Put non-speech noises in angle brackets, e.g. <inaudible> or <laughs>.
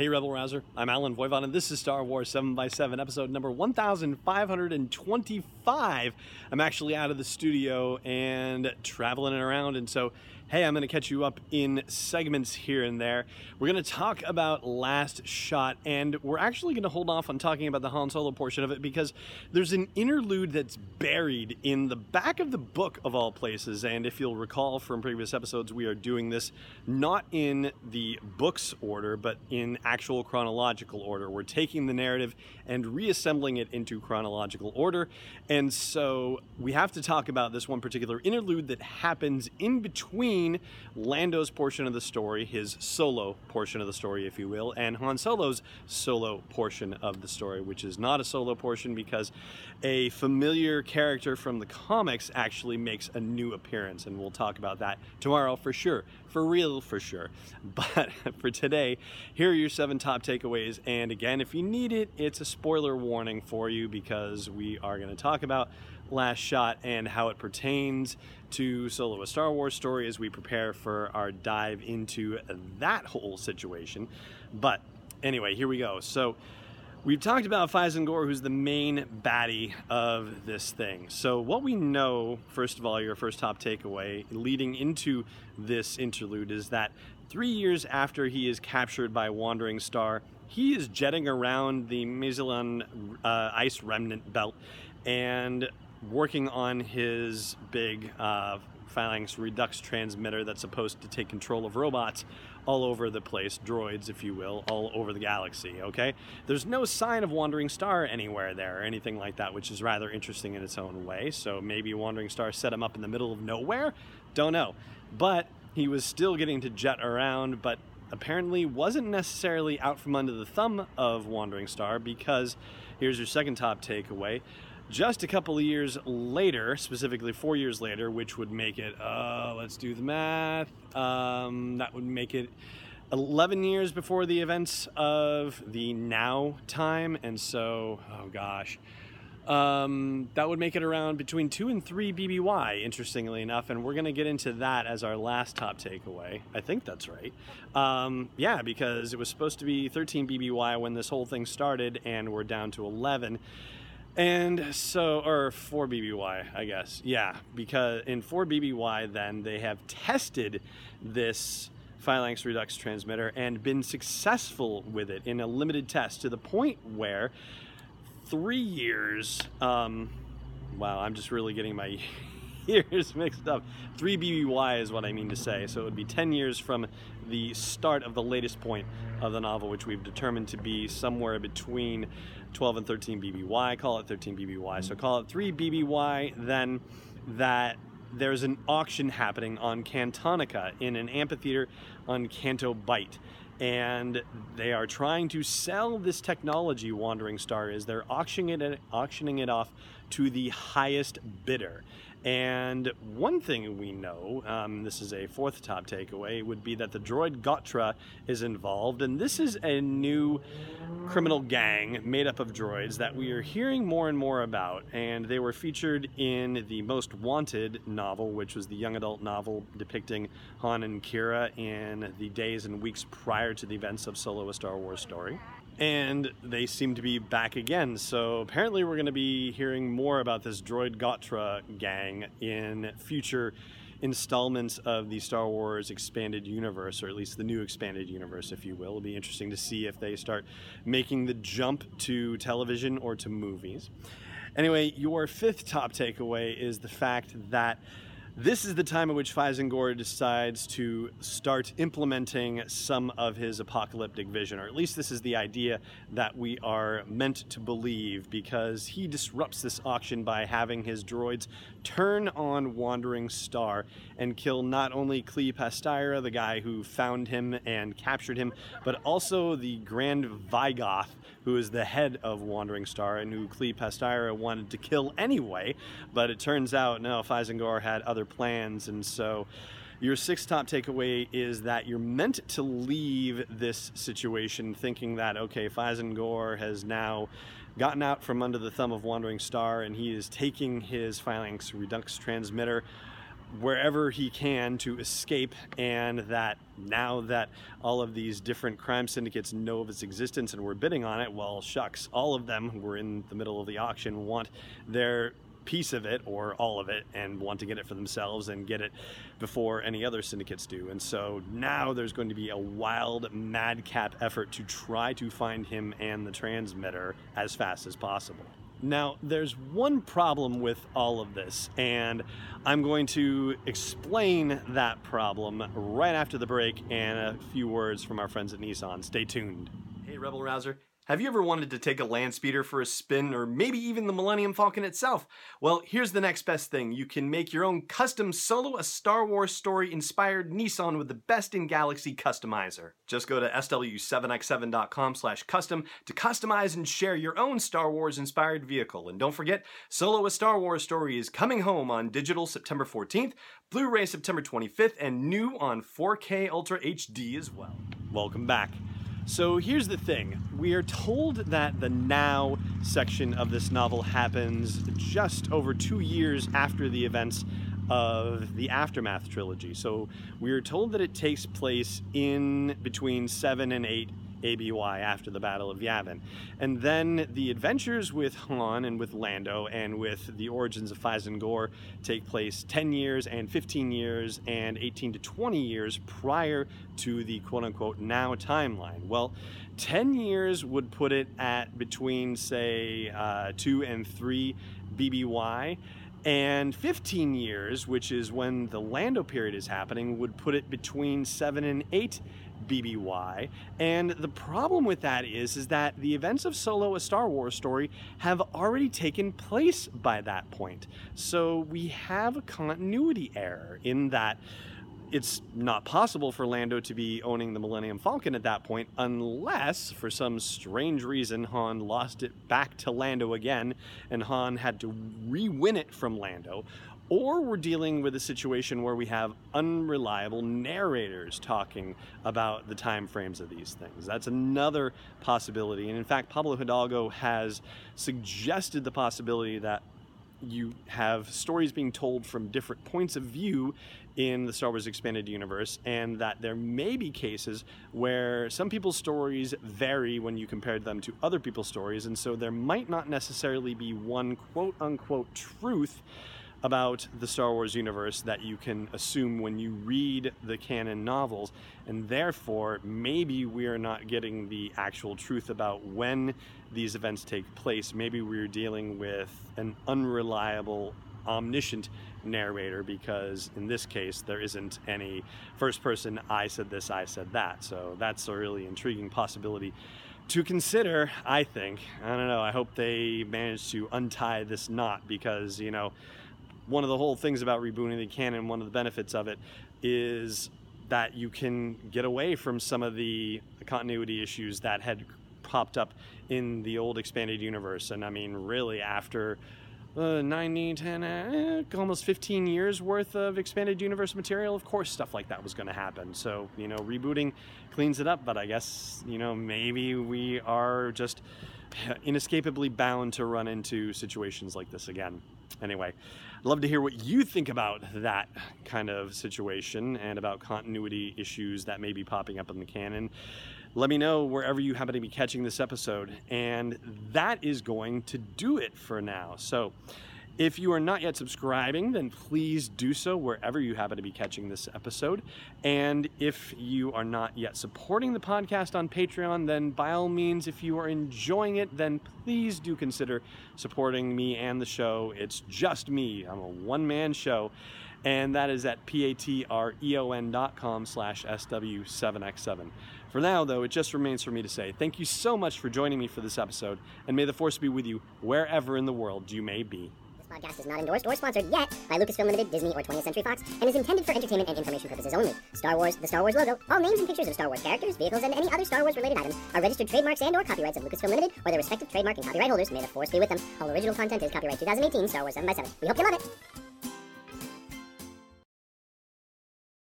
Hey Rebel Rouser, I'm Allen Voivod and this is Star Wars 7x7 episode number 1525. I'm actually out of the studio and traveling around and so hey, I'm going to catch you up in segments here and there. We're going to talk about Last Shot, and we're actually going to hold off on talking about the Han Solo portion of it because there's an interlude that's buried in the back of the book, of all places. And if you'll recall from previous episodes, we are doing this not in the book's order, but in actual chronological order. We're taking the narrative and reassembling it into chronological order. And so we have to talk about this one particular interlude that happens in between between Lando's portion of the story, his solo portion of the story, if you will, and Han Solo's solo portion of the story, which is not a solo portion because a familiar character from the comics actually makes a new appearance, and we'll talk about that tomorrow for sure, for real for sure. <laughs> But for today, here are your seven top takeaways, and again, if you need it, it's a spoiler warning for you because we are going to talk about Last Shot and how it pertains to Solo a Star Wars story as we prepare for our dive into that whole situation. But anyway, here we go. So we've talked about Fyzen Gor, who's the main baddie of this thing. So what we know, first of all, your first top takeaway leading into this interlude is that three years after he is captured by Wandering Star, he is jetting around the Mesilan uh, ice remnant belt and working on his big uh, phalanx redux transmitter that's supposed to take control of robots all over the place, droids, if you will, all over the galaxy, okay? There's no sign of Wandering Star anywhere there or anything like that, which is rather interesting in its own way. So maybe Wandering Star set him up in the middle of nowhere? Don't know. But he was still getting to jet around, but apparently wasn't necessarily out from under the thumb of Wandering Star because here's your second top takeaway just a couple of years later, specifically four years later, which would make it, uh, let's do the math, um, that would make it 11 years before the events of the now time. And so, oh gosh, um, that would make it around between two and three BBY, interestingly enough. And we're going to get into that as our last top takeaway. I think that's right. Um, yeah, because it was supposed to be 13 BBY when this whole thing started, and we're down to 11. And so, or 4 BBY, I guess. Yeah, because in 4 BBY, then they have tested this Phalanx Redux transmitter and been successful with it in a limited test to the point where three years, um, wow, I'm just really getting my <laughs> years mixed up. 3 BBY is what I mean to say. So it would be 10 years from the start of the latest point of the novel, which we've determined to be somewhere between 12 and 13 BBY. Call it 13 BBY. So call it 3 BBY, then that there's an auction happening on Cantonica in an amphitheater on Canto Bight. And they are trying to sell this technology, Wandering Star is. They're auctioning it, auctioning it off to the highest bidder. And one thing we know, um, this is a fourth top takeaway, would be that the droid Gotra is involved. And this is a new criminal gang made up of droids that we are hearing more and more about. And they were featured in the Most Wanted novel, which was the young adult novel depicting Han and Qi'ra in the days and weeks prior to the events of Solo a Star Wars story and they seem to be back again. So apparently, we're going to be hearing more about this Droid Gotra gang in future installments of the Star Wars expanded universe, or at least the new expanded universe, if you will. It'll be interesting to see if they start making the jump to television or to movies. Anyway, your fifth top takeaway is the fact that this is the time at which Fyzen Gor decides to start implementing some of his apocalyptic vision, or at least this is the idea that we are meant to believe, because he disrupts this auction by having his droids turn on Wandering Star and kill not only Klee Pastaira, the guy who found him and captured him, but also the Grand Vigoth, who is the head of Wandering Star and who Klee Pastaira wanted to kill anyway. But it turns out, no, Fyzen had other plans, and so your sixth top takeaway is that you're meant to leave this situation thinking that, okay, Fyzen has now gotten out from under the thumb of Wandering Star and he is taking his Phalanx Redux transmitter wherever he can to escape, and that now that all of these different crime syndicates know of its existence and we're bidding on it, well, shucks, all of them who were in the middle of the auction want their piece of it or all of it and want to get it for themselves and get it before any other syndicates do. And so now there's going to be a wild, madcap effort to try to find him and the transmitter as fast as possible. Now, there's one problem with all of this, and I'm going to explain that problem right after the break and a few words from our friends at Nissan. Stay tuned. Hey, Rebel Rouser. Have you ever wanted to take a land speeder for a spin, or maybe even the Millennium Falcon itself? Well, here's the next best thing. You can make your own custom solo a Star Wars story inspired Nissan with the best in galaxy customizer. Just go to sw7x7.com slash custom to customize and share your own Star Wars inspired vehicle. And don't forget, Solo a Star Wars story is coming home on digital September 14th, Blu-ray September 25th, and new on 4K Ultra HD as well. Welcome back. So here's the thing we are told that the now section of this novel happens just over two years after the events of the Aftermath trilogy. So we are told that it takes place in between 7 and 8 ABY after the Battle of Yavin. And then the adventures with Han and with Lando and with the origins of Fyzen Gor take place 10 years and 15 years and 18 to 20 years prior to the quote unquote now timeline. Well, 10 years would put it at between, say, uh, 2 and 3 BBY. And 15 years, which is when the Lando period is happening, would put it between 7 and 8 BBY. And the problem with that is, is that the events of Solo, a Star Wars story, have already taken place by that point. So we have a continuity error in that it's not possible for Lando to be owning the Millennium Falcon at that point unless, for some strange reason, Han lost it back to Lando again and Han had to re win it from Lando, or we're dealing with a situation where we have unreliable narrators talking about the time frames of these things. That's another possibility. And in fact, Pablo Hidalgo has suggested the possibility that you have stories being told from different points of view in the Star Wars Expanded Universe, and that there may be cases where some people's stories vary when you compare them to other people's stories, and so there might not necessarily be one quote unquote truth about the Star Wars universe that you can assume when you read the canon novels, and therefore maybe we are not getting the actual truth about when these events take place. Maybe we're dealing with an unreliable, omniscient narrator because in this case there isn't any first person I said this, I said that. So that's a really intriguing possibility to consider, I think. I don't know, I hope they manage to untie this knot because, you know, one of the whole things about rebooting the canon, one of the benefits of it is that you can get away from some of the continuity issues that had popped up in the old expanded universe. And I mean, really, after uh, 90, 10, eh, almost 15 years worth of expanded universe material, of course, stuff like that was going to happen. So, you know, rebooting cleans it up, but I guess, you know, maybe we are just inescapably bound to run into situations like this again. Anyway, I'd love to hear what you think about that kind of situation and about continuity issues that may be popping up in the canon. Let me know wherever you happen to be catching this episode. And that is going to do it for now. So, if you are not yet subscribing, then please do so wherever you happen to be catching this episode. And if you are not yet supporting the podcast on Patreon, then by all means, if you are enjoying it, then please do consider supporting me and the show. It's just me. I'm a one-man show. And that is at patreon.com slash SW7X7. For now, though, it just remains for me to say thank you so much for joining me for this episode, and may the Force be with you wherever in the world you may be This podcast is not endorsed or sponsored yet by Lucasfilm Limited, Disney, or 20th Century Fox, and is intended for entertainment and information purposes only. Star Wars, the Star Wars logo, all names and pictures of Star Wars characters, vehicles, and any other Star Wars related items are registered trademarks and or copyrights of Lucasfilm Limited or their respective trademark and copyright holders. May the force be with them. All original content is copyright 2018 Star Wars 7 by 7 We hope you love it.